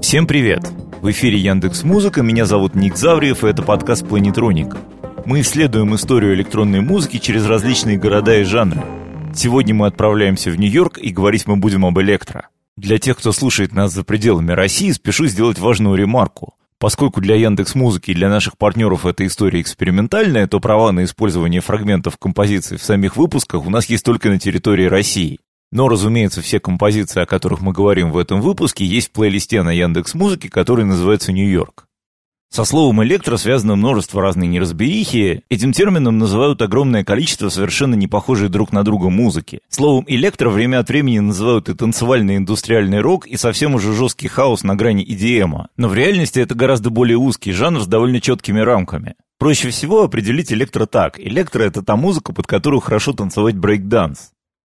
Всем привет! В эфире Яндекс Музыка, меня зовут Ник Завриев, и это подкаст Планетроник. Мы исследуем историю электронной музыки через различные города и жанры. Сегодня мы отправляемся в Нью-Йорк, и говорить мы будем об электро. Для тех, кто слушает нас за пределами России, спешу сделать важную ремарку. Поскольку для Яндекс Музыки и для наших партнеров эта история экспериментальная, то права на использование фрагментов композиций в самих выпусках у нас есть только на территории России. Но, разумеется, все композиции, о которых мы говорим в этом выпуске, есть в плейлисте на Яндекс Музыке, который называется «Нью-Йорк». Со словом «электро» связано множество разной неразберихи. Этим термином называют огромное количество совершенно не похожей друг на друга музыки. Словом «электро» время от времени называют и танцевальный индустриальный рок, и совсем уже жесткий хаус на грани EDM. Но в реальности это гораздо более узкий жанр с довольно четкими рамками. Проще всего определить электро так. Электро — это та музыка, под которую хорошо танцевать брейк-данс.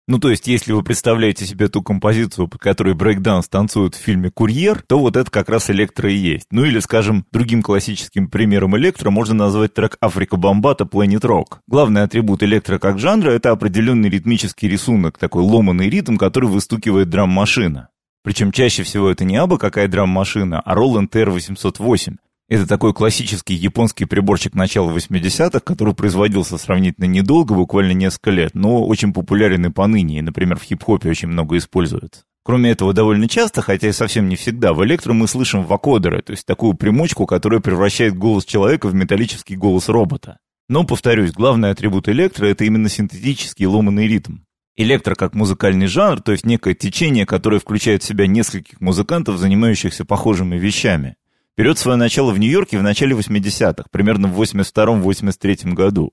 Ну, то есть, если вы представляете себе ту композицию, под которой брейкданс танцуют в фильме «Курьер», то вот это как раз электро и есть. Ну, или, скажем, другим классическим примером электро можно назвать трек «Африка Бомбата» Planet Rock. Главный атрибут электро как жанра — это определенный ритмический рисунок, такой ломанный ритм, который выстукивает драм-машина. Причем чаще всего это не абы какая драм-машина, а Roland TR-808, это такой классический японский приборчик начала 80-х, который производился сравнительно недолго, буквально несколько лет, но очень популярен и поныне, и, например, в хип-хопе очень много используется. Кроме этого, довольно часто, хотя и совсем не всегда, в электро мы слышим вокодеры, то есть такую примочку, которая превращает голос человека в металлический голос робота. Но, повторюсь, главный атрибут электро — это именно синтетический ломанный ритм. Электро как музыкальный жанр, то есть некое течение, которое включает в себя нескольких музыкантов, занимающихся похожими вещами берет свое начало в Нью-Йорке в начале 80-х, примерно в 82-83 году.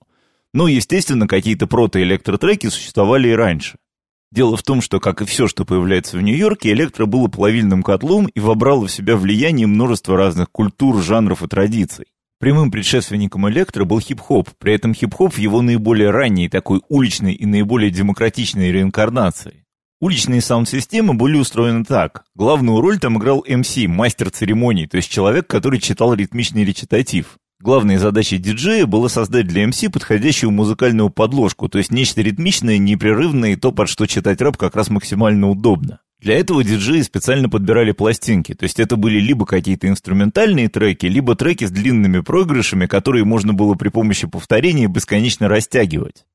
Ну, естественно, какие-то прото-электротреки существовали и раньше. Дело в том, что, как и все, что появляется в Нью-Йорке, электро было плавильным котлом и вобрало в себя влияние множества разных культур, жанров и традиций. Прямым предшественником электро был хип-хоп, при этом хип-хоп в его наиболее ранней, такой уличной и наиболее демократичной реинкарнации. Уличные саунд-системы были устроены так. Главную роль там играл MC, мастер церемоний, то есть человек, который читал ритмичный речитатив. Главной задачей диджея было создать для MC подходящую музыкальную подложку, то есть нечто ритмичное, непрерывное и то, под что читать рэп как раз максимально удобно. Для этого диджеи специально подбирали пластинки, то есть это были либо какие-то инструментальные треки, либо треки с длинными проигрышами, которые можно было при помощи повторения бесконечно растягивать.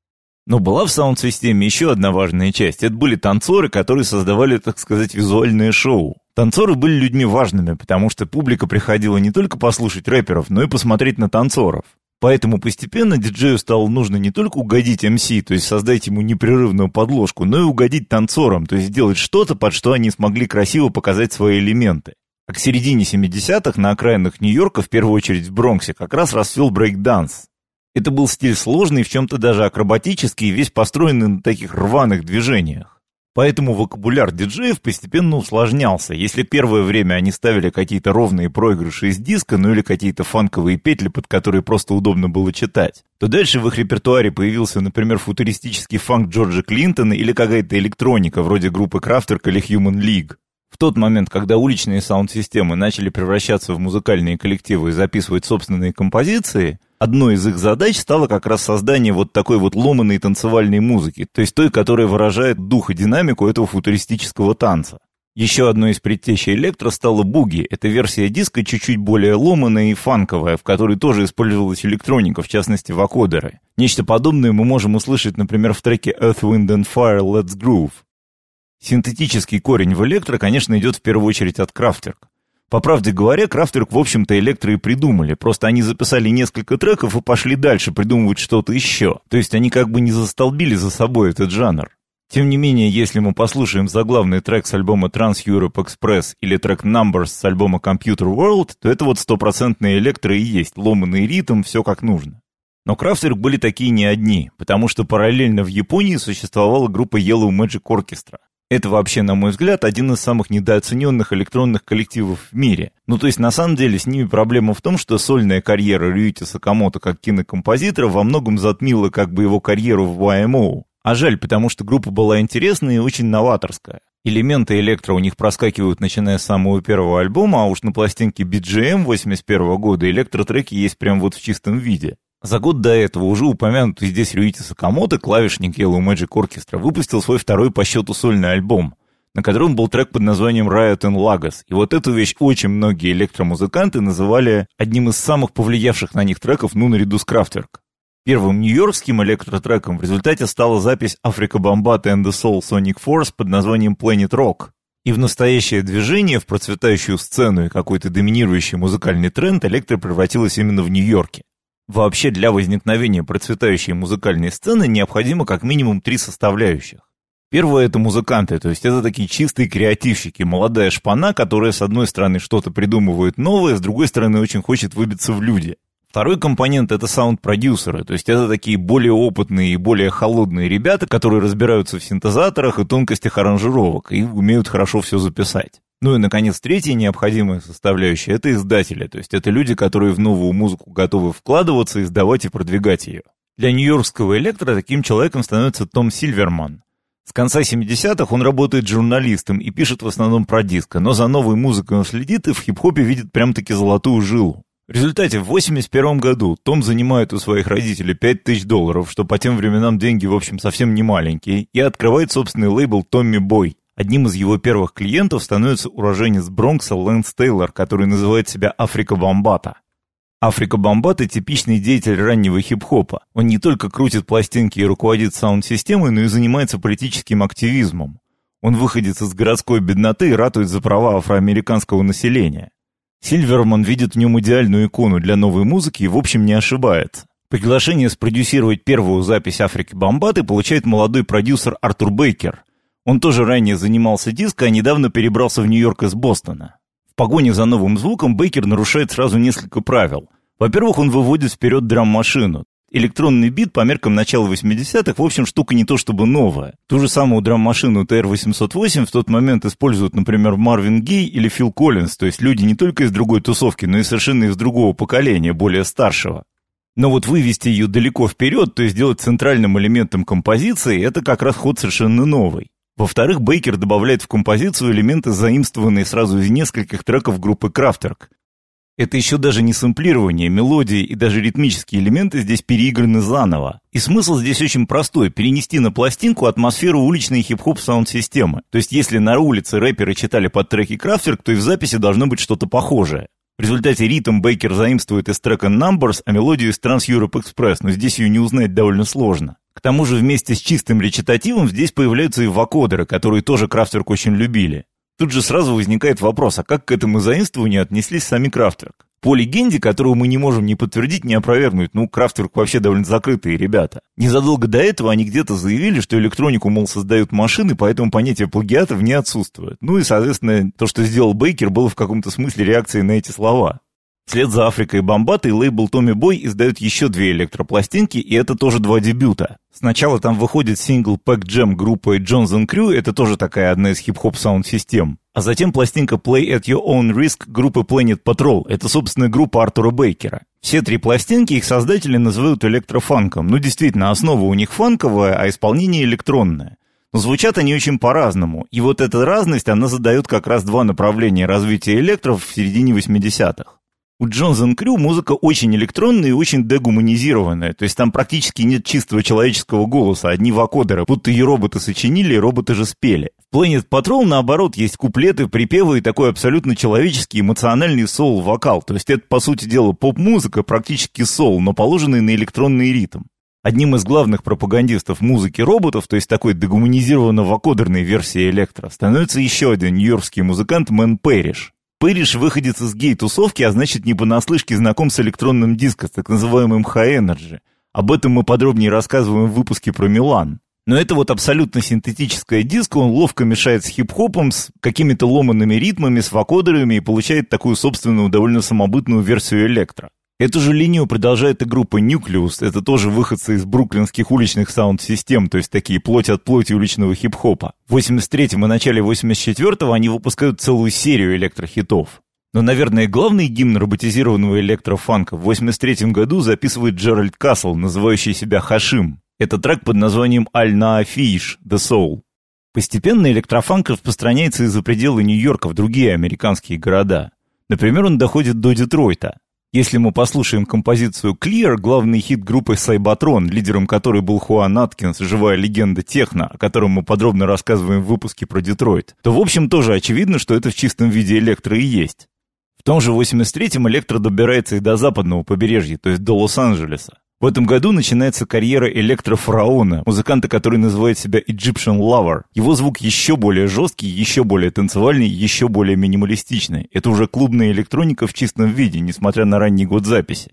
Но была в саунд-системе еще одна важная часть. Это были танцоры, которые создавали, так сказать, визуальное шоу. Танцоры были людьми важными, потому что публика приходила не только послушать рэперов, но и посмотреть на танцоров. Поэтому постепенно диджею стало нужно не только угодить MC, то есть создать ему непрерывную подложку, но и угодить танцорам, то есть сделать что-то, под что они смогли красиво показать свои элементы. А к середине 70-х на окраинах Нью-Йорка, в первую очередь в Бронксе, как раз расцвел брейк-данс. Это был стиль сложный, в чем-то даже акробатический, весь построенный на таких рваных движениях. Поэтому вокабуляр диджеев постепенно усложнялся. Если первое время они ставили какие-то ровные проигрыши из диска, ну или какие-то фанковые петли, под которые просто удобно было читать, то дальше в их репертуаре появился, например, футуристический фанк Джорджа Клинтона или какая-то электроника, вроде группы Крафтерк или Human League. В тот момент, когда уличные саунд-системы начали превращаться в музыкальные коллективы и записывать собственные композиции, Одной из их задач стало как раз создание вот такой вот ломаной танцевальной музыки, то есть той, которая выражает дух и динамику этого футуристического танца. Еще одной из предтечей электро стала буги. Это версия диска чуть-чуть более ломаная и фанковая, в которой тоже использовалась электроника, в частности вокодеры. Нечто подобное мы можем услышать, например, в треке Earth, Wind and Fire Let's Groove. Синтетический корень в электро, конечно, идет в первую очередь от Крафтерк. По правде говоря, Крафтверк, в общем-то, электро и придумали. Просто они записали несколько треков и пошли дальше придумывать что-то еще. То есть они как бы не застолбили за собой этот жанр. Тем не менее, если мы послушаем заглавный трек с альбома Trans Europe Express или трек Numbers с альбома Computer World, то это вот стопроцентный электро и есть, ломанный ритм, все как нужно. Но Крафтверк были такие не одни, потому что параллельно в Японии существовала группа Yellow Magic Orchestra. Это вообще, на мой взгляд, один из самых недооцененных электронных коллективов в мире. Ну, то есть, на самом деле, с ними проблема в том, что сольная карьера Рюити Сакамото как кинокомпозитора во многом затмила как бы его карьеру в YMO. А жаль, потому что группа была интересная и очень новаторская. Элементы электро у них проскакивают, начиная с самого первого альбома, а уж на пластинке BGM 81 года электротреки есть прям вот в чистом виде. За год до этого уже упомянутый здесь Рюити Сакамото, клавишник Yellow Magic Orchestra, выпустил свой второй по счету сольный альбом. на котором был трек под названием Riot in Lagos. И вот эту вещь очень многие электромузыканты называли одним из самых повлиявших на них треков, ну, наряду с Kraftwerk. Первым нью-йоркским электротреком в результате стала запись Африка Бомбата and the Soul Sonic Force под названием Planet Rock. И в настоящее движение, в процветающую сцену и какой-то доминирующий музыкальный тренд электро превратилась именно в Нью-Йорке. Вообще для возникновения процветающей музыкальной сцены необходимо как минимум три составляющих. Первое – это музыканты, то есть это такие чистые креативщики, молодая шпана, которая с одной стороны что-то придумывает новое, с другой стороны очень хочет выбиться в люди. Второй компонент – это саунд-продюсеры, то есть это такие более опытные и более холодные ребята, которые разбираются в синтезаторах и тонкостях аранжировок и умеют хорошо все записать. Ну и, наконец, третья необходимая составляющая – это издатели, то есть это люди, которые в новую музыку готовы вкладываться, издавать и продвигать ее. Для нью-йоркского электро таким человеком становится Том Сильверман. С конца 70-х он работает журналистом и пишет в основном про диско, но за новой музыкой он следит и в хип-хопе видит прям-таки золотую жилу. В результате в 81 году Том занимает у своих родителей 5000 долларов, что по тем временам деньги, в общем, совсем не маленькие, и открывает собственный лейбл Томми Бой. Одним из его первых клиентов становится уроженец Бронкса Лэнс Тейлор, который называет себя Африка Бомбата. Африка Бомбата – типичный деятель раннего хип-хопа. Он не только крутит пластинки и руководит саунд-системой, но и занимается политическим активизмом. Он выходит из городской бедноты и ратует за права афроамериканского населения. Сильверман видит в нем идеальную икону для новой музыки и в общем не ошибается. Приглашение спродюсировать первую запись Африки Бомбаты получает молодой продюсер Артур Бейкер. Он тоже ранее занимался диско, а недавно перебрался в Нью-Йорк из Бостона. В погоне за новым звуком Бейкер нарушает сразу несколько правил. Во-первых, он выводит вперед драм-машину. Электронный бит по меркам начала 80-х, в общем, штука не то чтобы новая. Ту же самую драм-машину TR-808 в тот момент используют, например, Марвин Гей или Фил Коллинз, то есть люди не только из другой тусовки, но и совершенно из другого поколения, более старшего. Но вот вывести ее далеко вперед, то есть сделать центральным элементом композиции, это как раз ход совершенно новый. Во-вторых, Бейкер добавляет в композицию элементы, заимствованные сразу из нескольких треков группы Крафтерк. Это еще даже не сэмплирование, мелодии и даже ритмические элементы здесь переиграны заново. И смысл здесь очень простой – перенести на пластинку атмосферу уличной хип-хоп саунд-системы. То есть если на улице рэперы читали под треки Крафтерк, то и в записи должно быть что-то похожее. В результате ритм Бейкер заимствует из трека Numbers, а мелодию из Trans Europe Express, но здесь ее не узнать довольно сложно. К тому же вместе с чистым речитативом здесь появляются и вокодеры, которые тоже Крафтерк очень любили. Тут же сразу возникает вопрос, а как к этому заимствованию отнеслись сами Крафтверк? По легенде, которую мы не можем ни подтвердить, ни опровергнуть, ну, Крафтверк вообще довольно закрытые ребята. Незадолго до этого они где-то заявили, что электронику, мол, создают машины, поэтому понятие плагиата в ней отсутствует. Ну и, соответственно, то, что сделал Бейкер, было в каком-то смысле реакцией на эти слова. Вслед за Африкой Бомбатой лейбл Томми Бой издает еще две электропластинки, и это тоже два дебюта. Сначала там выходит сингл Pack Jam группы Jones Crew, это тоже такая одна из хип-хоп саунд-систем. А затем пластинка Play at Your Own Risk группы Planet Patrol, это собственная группа Артура Бейкера. Все три пластинки их создатели называют электрофанком. Ну, действительно, основа у них фанковая, а исполнение электронное. Но звучат они очень по-разному. И вот эта разность, она задает как раз два направления развития электров в середине 80-х. У Джонсон Крю музыка очень электронная и очень дегуманизированная, то есть там практически нет чистого человеческого голоса, одни вокодеры, будто и роботы сочинили, и роботы же спели. В Planet Patrol, наоборот, есть куплеты, припевы и такой абсолютно человеческий эмоциональный соул-вокал, то есть это, по сути дела, поп-музыка, практически соул, но положенный на электронный ритм. Одним из главных пропагандистов музыки роботов, то есть такой дегуманизированно-вокодерной версии электро, становится еще один нью-йоркский музыкант Мэн Пэриш. Пэриш выходит из гей-тусовки, а значит не понаслышке знаком с электронным диско, так называемым High Energy. Об этом мы подробнее рассказываем в выпуске про Милан. Но это вот абсолютно синтетическое диско, он ловко мешает с хип-хопом, с какими-то ломанными ритмами, с вокодерами и получает такую собственную довольно самобытную версию электро. Эту же линию продолжает и группа Nucleus, это тоже выходцы из бруклинских уличных саунд-систем, то есть такие плоть от плоти уличного хип-хопа. В 83-м и начале 84-го они выпускают целую серию электрохитов. Но, наверное, главный гимн роботизированного электрофанка в 83-м году записывает Джеральд Кассел, называющий себя Хашим. Это трек под названием «Аль Фиш The Soul». Постепенно электрофанк распространяется из-за пределы Нью-Йорка в другие американские города. Например, он доходит до Детройта. Если мы послушаем композицию Clear, главный хит группы Cybatron, лидером которой был Хуан Аткинс, живая легенда техно, о котором мы подробно рассказываем в выпуске про Детройт, то в общем тоже очевидно, что это в чистом виде электро и есть. В том же 83-м электро добирается и до западного побережья, то есть до Лос-Анджелеса. В этом году начинается карьера электрофараона, музыканта, который называет себя Egyptian Lover. Его звук еще более жесткий, еще более танцевальный, еще более минималистичный. Это уже клубная электроника в чистом виде, несмотря на ранний год записи.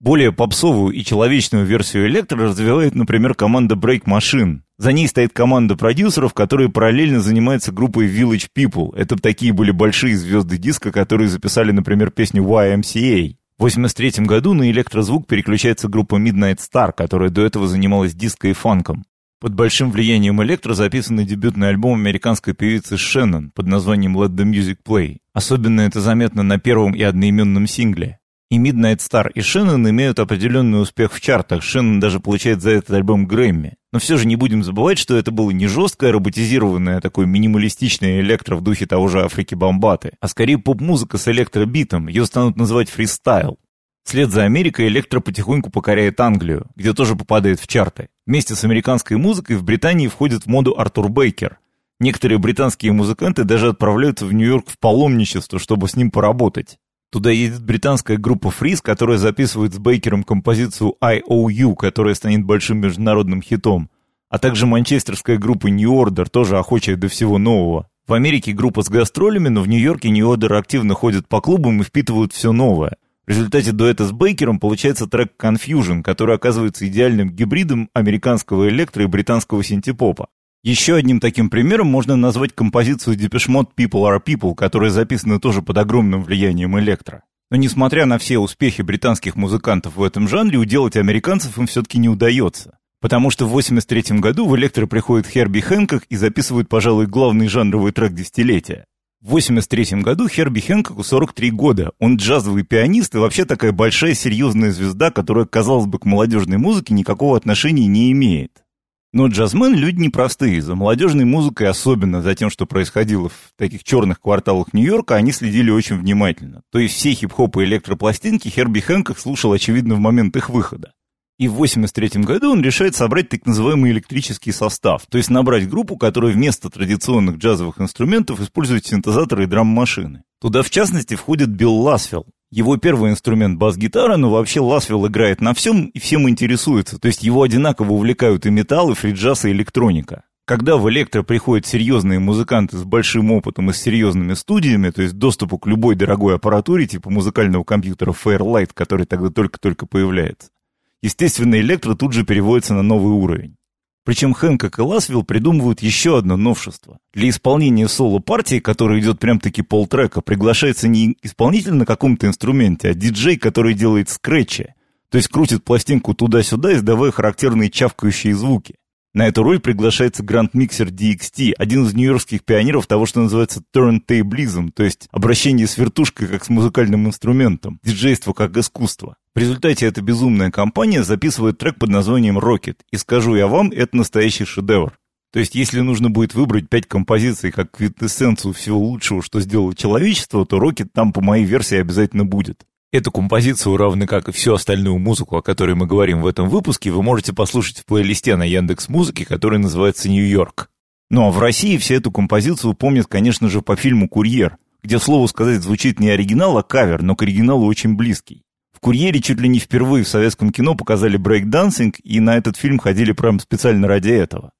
Более попсовую и человечную версию электро развивает, например, команда Break Machine. За ней стоит команда продюсеров, которые параллельно занимаются группой Village People. Это такие были большие звезды диска, которые записали, например, песню YMCA. В 1983 году на электрозвук переключается группа Midnight Star, которая до этого занималась диско и фанком. Под большим влиянием электро записан дебютный альбом американской певицы Шеннон под названием Let the Music Play. Особенно это заметно на первом и одноименном сингле. И Midnight Star, и Шеннон имеют определенный успех в чартах. Шеннон даже получает за этот альбом Грэмми. Но все же не будем забывать, что это было не жесткое, роботизированное, а такое минималистичное электро в духе того же Африки Бомбаты, а скорее поп-музыка с электробитом. Ее станут называть фристайл. Вслед за Америкой электро потихоньку покоряет Англию, где тоже попадает в чарты. Вместе с американской музыкой в Британии входит в моду Артур Бейкер. Некоторые британские музыканты даже отправляются в Нью-Йорк в паломничество, чтобы с ним поработать. Туда едет британская группа Фриз, которая записывает с Бейкером композицию IOU, которая станет большим международным хитом, а также манчестерская группа New Order, тоже охочая до всего нового. В Америке группа с гастролями, но в Нью-Йорке New Order активно ходят по клубам и впитывают все новое. В результате дуэта с Бейкером получается трек Confusion, который оказывается идеальным гибридом американского электро и британского синтепопа. Еще одним таким примером можно назвать композицию Mode People Are People, которая записана тоже под огромным влиянием электро. Но несмотря на все успехи британских музыкантов в этом жанре, уделать американцев им все-таки не удается. Потому что в 83 году в электро приходит Херби Хэнкок и записывает, пожалуй, главный жанровый трек десятилетия. В 83 году Херби Хэнкоку 43 года. Он джазовый пианист и вообще такая большая серьезная звезда, которая, казалось бы, к молодежной музыке никакого отношения не имеет. Но джазмен – люди непростые. За молодежной музыкой, особенно за тем, что происходило в таких черных кварталах Нью-Йорка, они следили очень внимательно. То есть все хип-хоп и электропластинки Херби Хэнкок слушал, очевидно, в момент их выхода. И в 83 году он решает собрать так называемый электрический состав, то есть набрать группу, которая вместо традиционных джазовых инструментов использует синтезаторы и драм-машины. Туда, в частности, входит Билл Ласвелл, его первый инструмент бас-гитара, но вообще Ласвелл играет на всем и всем интересуется. То есть его одинаково увлекают и металл, и фриджаз, и электроника. Когда в электро приходят серьезные музыканты с большим опытом и с серьезными студиями, то есть доступу к любой дорогой аппаратуре, типа музыкального компьютера Fairlight, который тогда только-только появляется, естественно, электро тут же переводится на новый уровень. Причем Хэнкок и Ласвилл придумывают еще одно новшество. Для исполнения соло-партии, которая идет прям-таки полтрека, приглашается не исполнитель на каком-то инструменте, а диджей, который делает скретчи. То есть крутит пластинку туда-сюда, издавая характерные чавкающие звуки. На эту роль приглашается гранд-миксер DXT, один из нью-йоркских пионеров того, что называется turntablism, то есть обращение с вертушкой как с музыкальным инструментом, диджейство как искусство. В результате эта безумная компания записывает трек под названием Rocket, и скажу я вам, это настоящий шедевр. То есть, если нужно будет выбрать пять композиций как квинтэссенцию всего лучшего, что сделало человечество, то Rockit там, по моей версии, обязательно будет. Эту композицию, равно как и всю остальную музыку, о которой мы говорим в этом выпуске, вы можете послушать в плейлисте на Яндекс Музыке, который называется «Нью-Йорк». Ну а в России все эту композицию помнят, конечно же, по фильму «Курьер», где, слову сказать, звучит не оригинал, а кавер, но к оригиналу очень близкий. В «Курьере» чуть ли не впервые в советском кино показали брейк-дансинг, и на этот фильм ходили прям специально ради этого.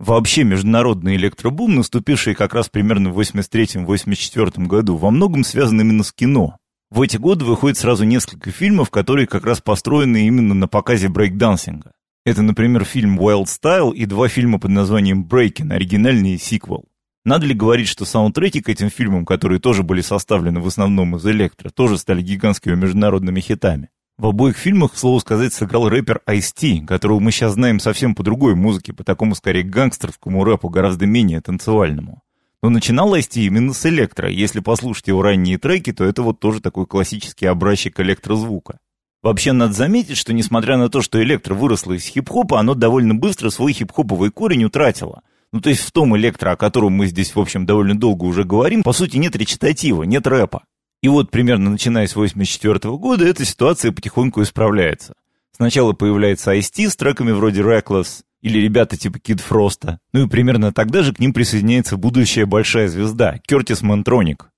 Вообще международный электробум, наступивший как раз примерно в 83-84 году, во многом связан именно с кино. В эти годы выходит сразу несколько фильмов, которые как раз построены именно на показе брейкдансинга. Это, например, фильм Wild Style и два фильма под названием Breaking, оригинальный сиквел. Надо ли говорить, что саундтреки к этим фильмам, которые тоже были составлены в основном из электро, тоже стали гигантскими международными хитами? В обоих фильмах, к слову сказать, сыграл рэпер Ice-T, которого мы сейчас знаем совсем по другой музыке, по такому скорее гангстерскому рэпу, гораздо менее танцевальному. Но начинал Ice-T именно с электро. Если послушать его ранние треки, то это вот тоже такой классический образчик электрозвука. Вообще надо заметить, что несмотря на то, что электро выросло из хип-хопа, оно довольно быстро свой хип-хоповый корень утратило. Ну то есть в том электро, о котором мы здесь, в общем, довольно долго уже говорим, по сути нет речитатива, нет рэпа. И вот примерно начиная с 84 года эта ситуация потихоньку исправляется. Сначала появляется Ice-T с треками вроде Reckless, или ребята типа Кид Фроста. Ну и примерно тогда же к ним присоединяется будущая большая звезда, Кертис Монтроник.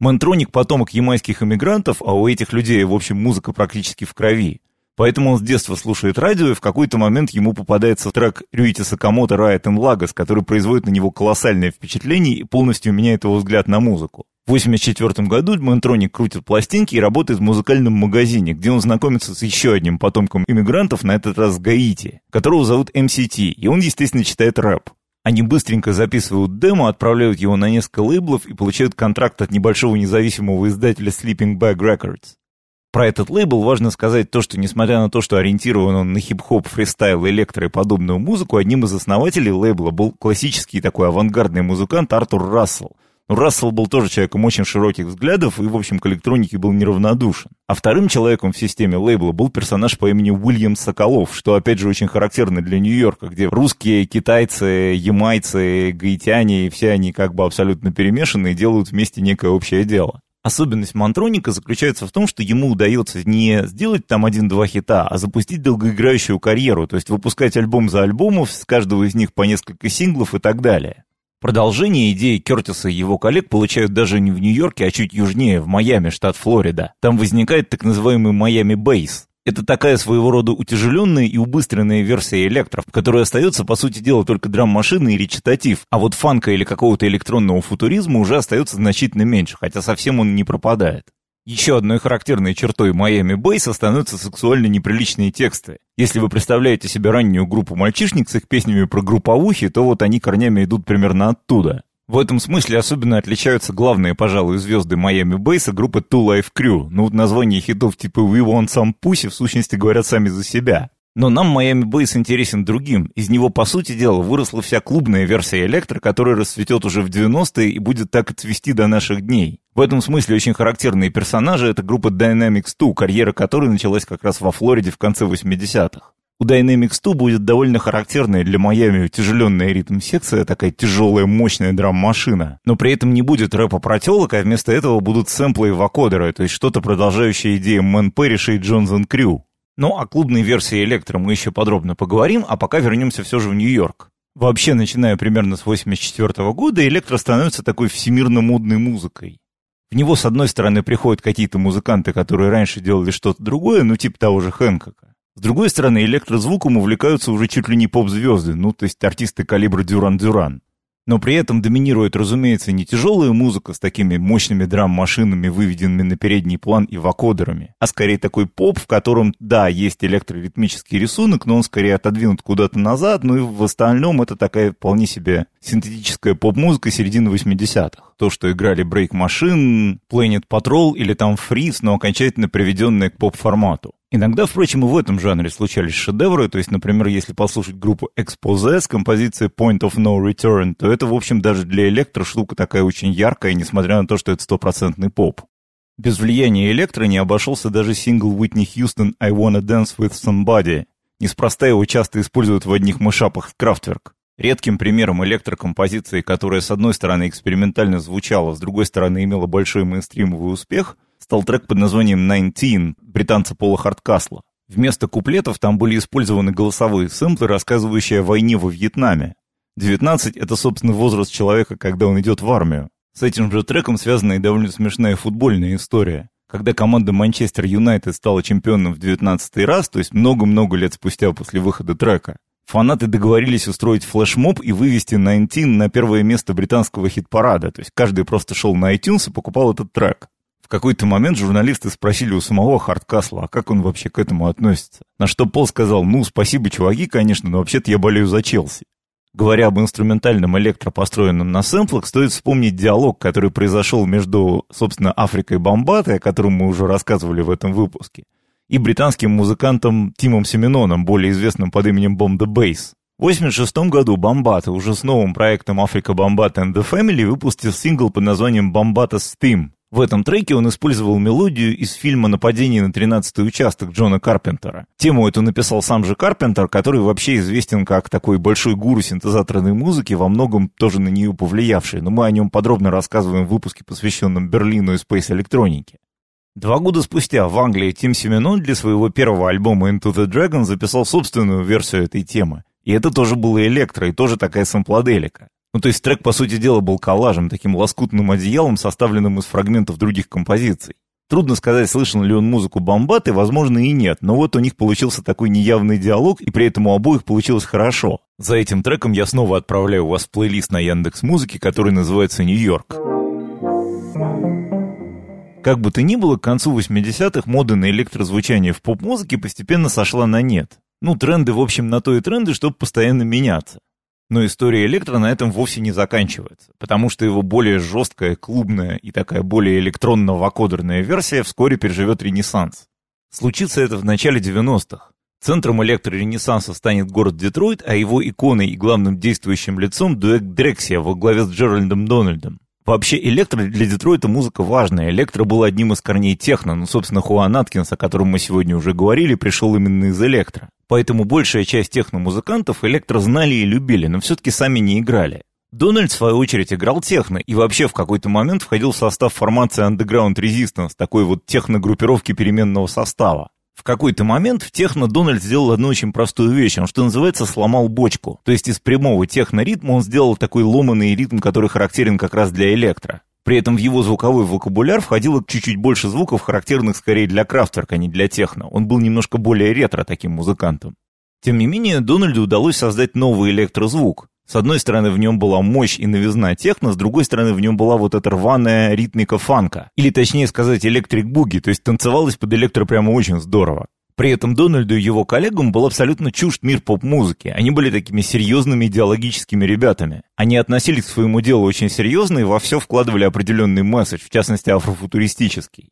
Монтроник – потомок ямайских иммигрантов, а у этих людей, в общем, музыка практически в крови. Поэтому он с детства слушает радио, и в какой-то момент ему попадается трек Рюити Сакамото «Riot in Lagos», который производит на него колоссальное впечатление и полностью меняет его взгляд на музыку. В 1984 году Монтроник крутит пластинки и работает в музыкальном магазине, где он знакомится с еще одним потомком иммигрантов, на этот раз Гаити, которого зовут MCT, и он, естественно, читает рэп. Они быстренько записывают демо, отправляют его на несколько лейблов и получают контракт от небольшого независимого издателя Sleeping Bag Records. Про этот лейбл важно сказать то, что несмотря на то, что ориентирован он на хип-хоп, фристайл, электро и подобную музыку, одним из основателей лейбла был классический такой авангардный музыкант Артур Рассел. Но Рассел был тоже человеком очень широких взглядов и, в общем, к электронике был неравнодушен. А вторым человеком в системе лейбла был персонаж по имени Уильям Соколов, что, опять же, очень характерно для Нью-Йорка, где русские, китайцы, ямайцы, гаитяне, все они как бы абсолютно перемешаны и делают вместе некое общее дело. Особенность Монтроника заключается в том, что ему удается не сделать там один-два хита, а запустить долгоиграющую карьеру, то есть выпускать альбом за альбомом, с каждого из них по несколько синглов и так далее. Продолжение идеи Кертиса и его коллег получают даже не в Нью-Йорке, а чуть южнее, в Майами, штат Флорида. Там возникает так называемый Майами Бейс. Это такая своего рода утяжеленная и убыстренная версия электров, которая остается, по сути дела, только драм-машины и речитатив, а вот фанка или какого-то электронного футуризма уже остается значительно меньше, хотя совсем он не пропадает. Еще одной характерной чертой Майами Бейса становятся сексуально неприличные тексты. Если вы представляете себе раннюю группу мальчишник с их песнями про групповухи, то вот они корнями идут примерно оттуда. В этом смысле особенно отличаются главные, пожалуй, звезды Майами Бейса группы Two Life Crew. Ну вот названия хитов типа We Want Some Pussy в сущности говорят сами за себя. Но нам Майами Бейс интересен другим. Из него, по сути дела, выросла вся клубная версия электро, которая расцветет уже в 90-е и будет так и цвести до наших дней. В этом смысле очень характерные персонажи — это группа Dynamics 2, карьера которой началась как раз во Флориде в конце 80-х. У Dynamix II будет довольно характерная для Майами утяжеленная ритм-секция, такая тяжелая, мощная драм-машина. Но при этом не будет рэпа про телок, а вместо этого будут сэмплы и вокодеры, то есть что-то продолжающее идеи Мэн Пэрриша и Jonzun Crew. Ну, о клубной версии Электро мы еще подробно поговорим, а пока вернемся все же в Нью-Йорк. Вообще, начиная примерно с 84 года, Электро становится такой всемирно модной музыкой. В него, с одной стороны, приходят какие-то музыканты, которые раньше делали что-то другое, ну, типа того же Хэнкока. С другой стороны, электрозвуком увлекаются уже чуть ли не поп-звезды, ну, то есть артисты калибра Duran Duran. Но при этом доминирует, разумеется, не тяжелая музыка с такими мощными драм-машинами, выведенными на передний план и вокодерами, а скорее такой поп, в котором, да, есть электроритмический рисунок, но он скорее отодвинут куда-то назад, ну и в остальном это такая вполне себе синтетическая поп-музыка середины 80-х. То, что играли Break Machine, Planet Patrol или там Freeze, но окончательно приведенные к поп-формату. Иногда, впрочем, и в этом жанре случались шедевры, то есть, например, если послушать группу Expose с композицией Point of No Return, то это, в общем, даже для электро штука такая очень яркая, несмотря на то, что это стопроцентный поп. Без влияния электро не обошелся даже сингл Whitney Houston «I Wanna Dance With Somebody». Неспроста его часто используют в одних мышапах Крафтверк. Редким примером электрокомпозиции, которая с одной стороны экспериментально звучала, с другой стороны имела большой мейнстримовый успех – стал трек под названием «Nineteen» британца Пола Харткасла. Вместо куплетов там были использованы голосовые сэмплы, рассказывающие о войне во Вьетнаме. 19 — это, собственно, возраст человека, когда он идет в армию. С этим же треком связана и довольно смешная футбольная история. Когда команда Манчестер Юнайтед стала чемпионом в 19 раз, то есть много-много лет спустя после выхода трека, фанаты договорились устроить флешмоб и вывести 19 на первое место британского хит-парада. То есть каждый просто шел на iTunes и покупал этот трек. В какой-то момент журналисты спросили у самого Хардкасла, а как он вообще к этому относится. На что Пол сказал, ну, спасибо, чуваки, конечно, но вообще-то я болею за Челси. Говоря об инструментальном электро, построенном на сэмплах, стоит вспомнить диалог, который произошел между, собственно, Африкой Бомбатой, о котором мы уже рассказывали в этом выпуске, и британским музыкантом Тимом Семеноном, более известным под именем Bomb the Bass. В 1986 году Бомбата уже с новым проектом Africa Бомбата and the Family выпустил сингл под названием Бомбата's Theme, В этом треке он использовал мелодию из фильма «Нападение на 13-й участок» Джона Карпентера. Тему эту написал сам же Карпентер, который вообще известен как такой большой гуру синтезаторной музыки, во многом тоже на нее повлиявший, но мы о нем подробно рассказываем в выпуске, посвященном Берлину и спейс электронике. Два года спустя в Англии Тим Семенон для своего первого альбома Into the Dragon записал собственную версию этой темы. И это тоже было электро, и тоже такая сампладелика. Ну, то есть трек, по сути дела, был коллажем, таким лоскутным одеялом, составленным из фрагментов других композиций. Трудно сказать, слышал ли он музыку Бомбаты, возможно и нет, но вот у них получился такой неявный диалог, и при этом у обоих получилось хорошо. За этим треком я снова отправляю вас плейлист на Яндекс Музыки, который называется «Нью-Йорк». Как бы то ни было, к концу 80-х мода на электрозвучание в поп-музыке постепенно сошла на нет. Ну, тренды, в общем, на то и тренды, чтобы постоянно меняться. Но история электро на этом вовсе не заканчивается, потому что его более жесткая, клубная и такая более электронно-вакодерная версия вскоре переживет ренессанс. Случится это в начале 90-х. Центром электроренессанса станет город Детройт, а его иконой и главным действующим лицом дуэт Дрексия во главе с Джеральдом Дональдом. Вообще, электро для Детройта музыка важная. Электро был одним из корней техно. Ну, собственно, Хуан Аткинс, о котором мы сегодня уже говорили, пришел именно из электро. Поэтому большая часть техно-музыкантов электро знали и любили, но все-таки сами не играли. Дональд, в свою очередь, играл техно и вообще в какой-то момент входил в состав формации Underground Resistance, такой вот техно-группировки переменного состава. В какой-то момент в техно Дональд сделал одну очень простую вещь. Он, что называется, сломал бочку. То есть из прямого техно-ритма он сделал такой ломанный ритм, который характерен как раз для электро. При этом в его звуковой вокабуляр входило чуть-чуть больше звуков, характерных скорее для крафтверка, а не для техно. Он был немножко более ретро таким музыкантом. Тем не менее, Дональду удалось создать новый электрозвук. С одной стороны, в нем была мощь и новизна техно, с другой стороны, в нем была вот эта рваная ритмика фанка. Или точнее сказать, электрик-буги, то есть танцевалось под электро прямо очень здорово. При этом Дональду и его коллегам был абсолютно чужд мир поп-музыки. Они были такими серьезными идеологическими ребятами. Они относились к своему делу очень серьезно и во все вкладывали определенный месседж, в частности афрофутуристический.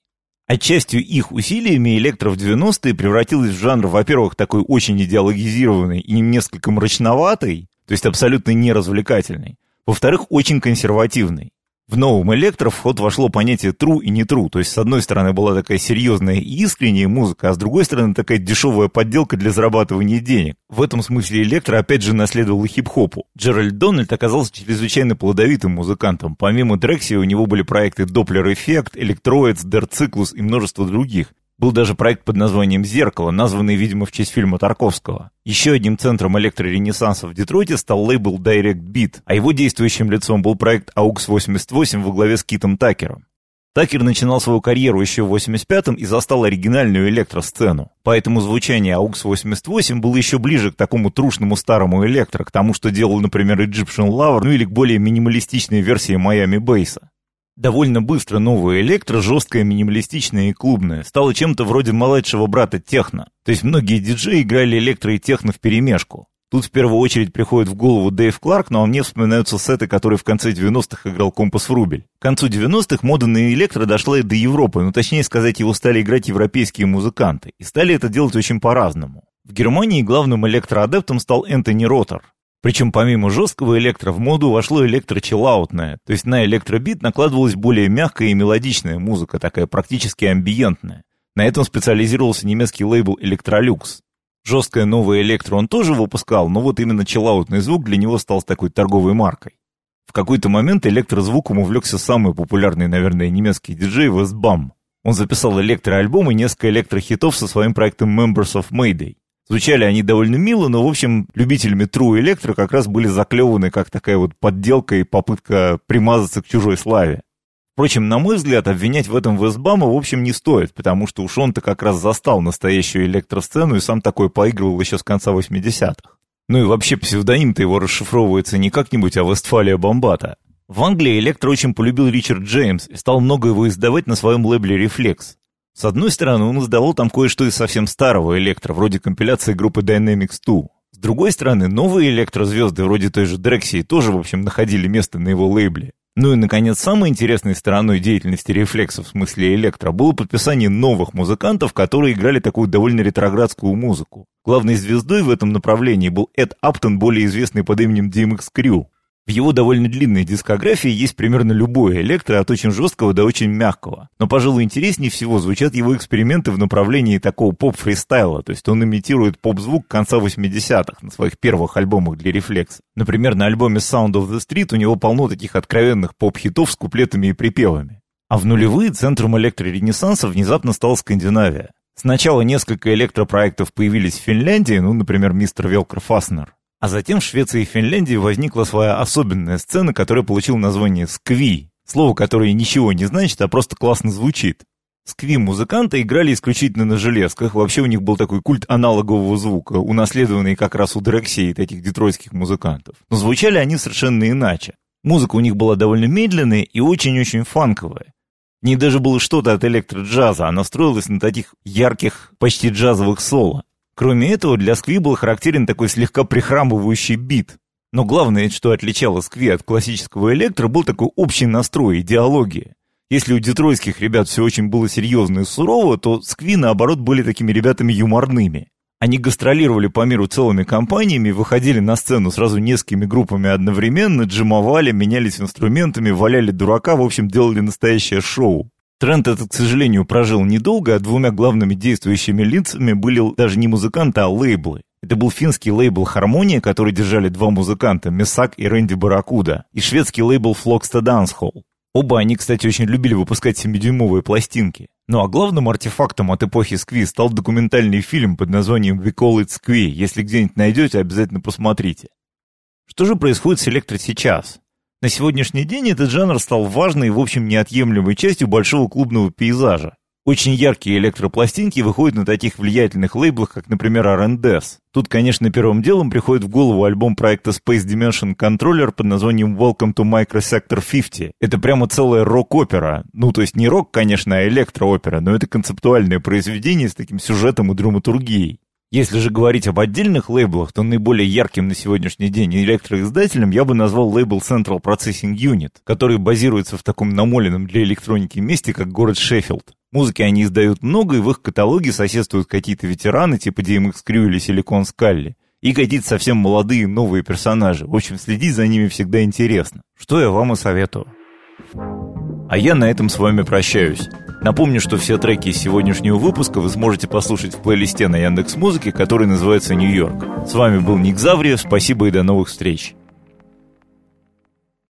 Отчасти их усилиями электро в 90-е превратилась в жанр, во-первых, такой очень идеологизированный и несколько мрачноватый, то есть абсолютно неразвлекательный. Во-вторых, очень консервативный. В новом электро в ход вошло понятие true и не true, то есть с одной стороны была такая серьезная и искренняя музыка, а с другой стороны такая дешевая подделка для зарабатывания денег. В этом смысле электро опять же наследовал хип-хопу. Джеральд Дональд оказался чрезвычайно плодовитым музыкантом. Помимо Дрекси у него были проекты Doppler Effect, Electroids, Cyclus и множество других. Был даже проект под названием «Зеркало», названный, видимо, в честь фильма Тарковского. Еще одним центром электроренессанса в Детройте стал лейбл Direct Beat, а его действующим лицом был проект AUX-88 во главе с Китом Такером. Такер начинал свою карьеру еще в 85-м и застал оригинальную электросцену. Поэтому звучание AUX-88 было еще ближе к такому трушному старому электро, к тому, что делал, например, Egyptian Lover, ну или к более минималистичной версии Miami Бейса. Довольно быстро новая электро, жесткая, минималистичная и клубная, стала чем-то вроде младшего брата техно. То есть многие диджеи играли электро и техно в перемешку. Тут в первую очередь приходит в голову Дэйв Кларк, но мне вспоминаются сеты, которые в конце 90-х играл Компас Врубель. К концу 90-х мода на электро дошла и до Европы, но точнее сказать, его стали играть европейские музыканты. И стали это делать очень по-разному. В Германии главным электроадептом стал Энтони Ротор. Причем помимо жесткого электро в моду вошло электро-чиллаутное, то есть на электробит накладывалась более мягкая и мелодичная музыка, такая практически амбиентная. На этом специализировался немецкий лейбл Electrolux. Жесткое новое электро он тоже выпускал, но вот именно чиллаутный звук для него стал такой торговой маркой. В какой-то момент электрозвуком увлекся самый популярный, наверное, немецкий диджей Вестбам. Он записал электроальбом и несколько электрохитов со своим проектом Members of Mayday. Звучали они довольно мило, но, в общем, любителями True Electro как раз были заклеваны как такая вот подделка и попытка примазаться к чужой славе. Впрочем, на мой взгляд, обвинять в этом Вестбама, в общем, не стоит, потому что уж он-то как раз застал настоящую электросцену и сам такой поигрывал еще с конца 80-х. Ну и вообще псевдоним-то его расшифровывается не как-нибудь, а Вестфалия Бомбата. В Англии электро очень полюбил Ричард Джеймс и стал много его издавать на своем лейбле «Рефлекс». С одной стороны, он издавал там кое-что из совсем старого электро, вроде компиляции группы Dynamics 2. С другой стороны, новые электрозвезды, вроде той же Дрексии, тоже, в общем, находили место на его лейбле. Ну и, наконец, самой интересной стороной деятельности Рефлекса в смысле электро было подписание новых музыкантов, которые играли такую довольно ретроградскую музыку. Главной звездой в этом направлении был Эд Аптон, более известный под именем DMX Crew. В его довольно длинной дискографии есть примерно любое электро, от очень жесткого до очень мягкого. Но, пожалуй, интереснее всего звучат его эксперименты в направлении такого поп-фристайла, то есть он имитирует поп-звук конца 80-х на своих первых альбомах для рефлекса. Например, на альбоме Sound of the Street у него полно таких откровенных поп-хитов с куплетами и припевами. А в нулевые центром электроренессанса внезапно стала Скандинавия. Сначала несколько электропроектов появились в Финляндии, ну, например, мистер Велкер Фаснер. А затем в Швеции и Финляндии возникла своя особенная сцена, которая получила название «скви», слово, которое ничего не значит, а просто классно звучит. Скви-музыканты играли исключительно на железках, вообще у них был такой культ аналогового звука, унаследованный как раз у Дрексей, этих детройтских музыкантов. Но звучали они совершенно иначе. Музыка у них была довольно медленная и очень-очень фанковая. В ней даже было что-то от электроджаза, она строилась на таких ярких, почти джазовых соло. Кроме этого, для скви был характерен такой слегка прихрамывающий бит. Но главное, что отличало скви от классического электро, был такой общий настрой, идеология. Если у детройтских ребят все очень было серьезно и сурово, то скви, наоборот, были такими ребятами юморными. Они гастролировали по миру целыми компаниями, выходили на сцену сразу несколькими группами одновременно, джимовали, менялись инструментами, валяли дурака, в общем, делали настоящее шоу. Тренд этот, к сожалению, прожил недолго, а двумя главными действующими лицами были даже не музыканты, а лейблы. Это был финский лейбл «Harmönia», который держали два музыканта, Месак и Рэнди Баракуда, и шведский лейбл «Flogsta Danshall. Оба они, кстати, очень любили выпускать 7-дюймовые пластинки. Ну а главным артефактом от эпохи Skweee стал документальный фильм под названием «We Call It Skweee». Если где-нибудь найдете, обязательно посмотрите. Что же происходит с электро сейчас? На сегодняшний день этот жанр стал важной и, в общем, неотъемлемой частью большого клубного пейзажа. Очень яркие электропластинки выходят на таких влиятельных лейблах, как, например, R&S. Тут, конечно, первым делом приходит в голову альбом проекта Space Dimension Controller под названием Welcome to Microsector 50. Это прямо целая рок-опера. Ну, то есть не рок, конечно, а электроопера, но это концептуальное произведение с таким сюжетом и драматургией. Если же говорить об отдельных лейблах, то наиболее ярким на сегодняшний день электроиздателем я бы назвал лейбл Central Processing Unit, который базируется в таком намоленном для электроники месте, как город Шеффилд. Музыки они издают много, и в их каталоге соседствуют какие-то ветераны, типа DMX Crew или Silicon Scully, и какие-то совсем молодые новые персонажи. В общем, следить за ними всегда интересно. Что я вам и советую. А я на этом с вами прощаюсь. Напомню, что все треки из сегодняшнего выпуска вы сможете послушать в плейлисте на Яндекс Музыке, который называется «Нью-Йорк». С вами был Ник Завриев, спасибо и до новых встреч.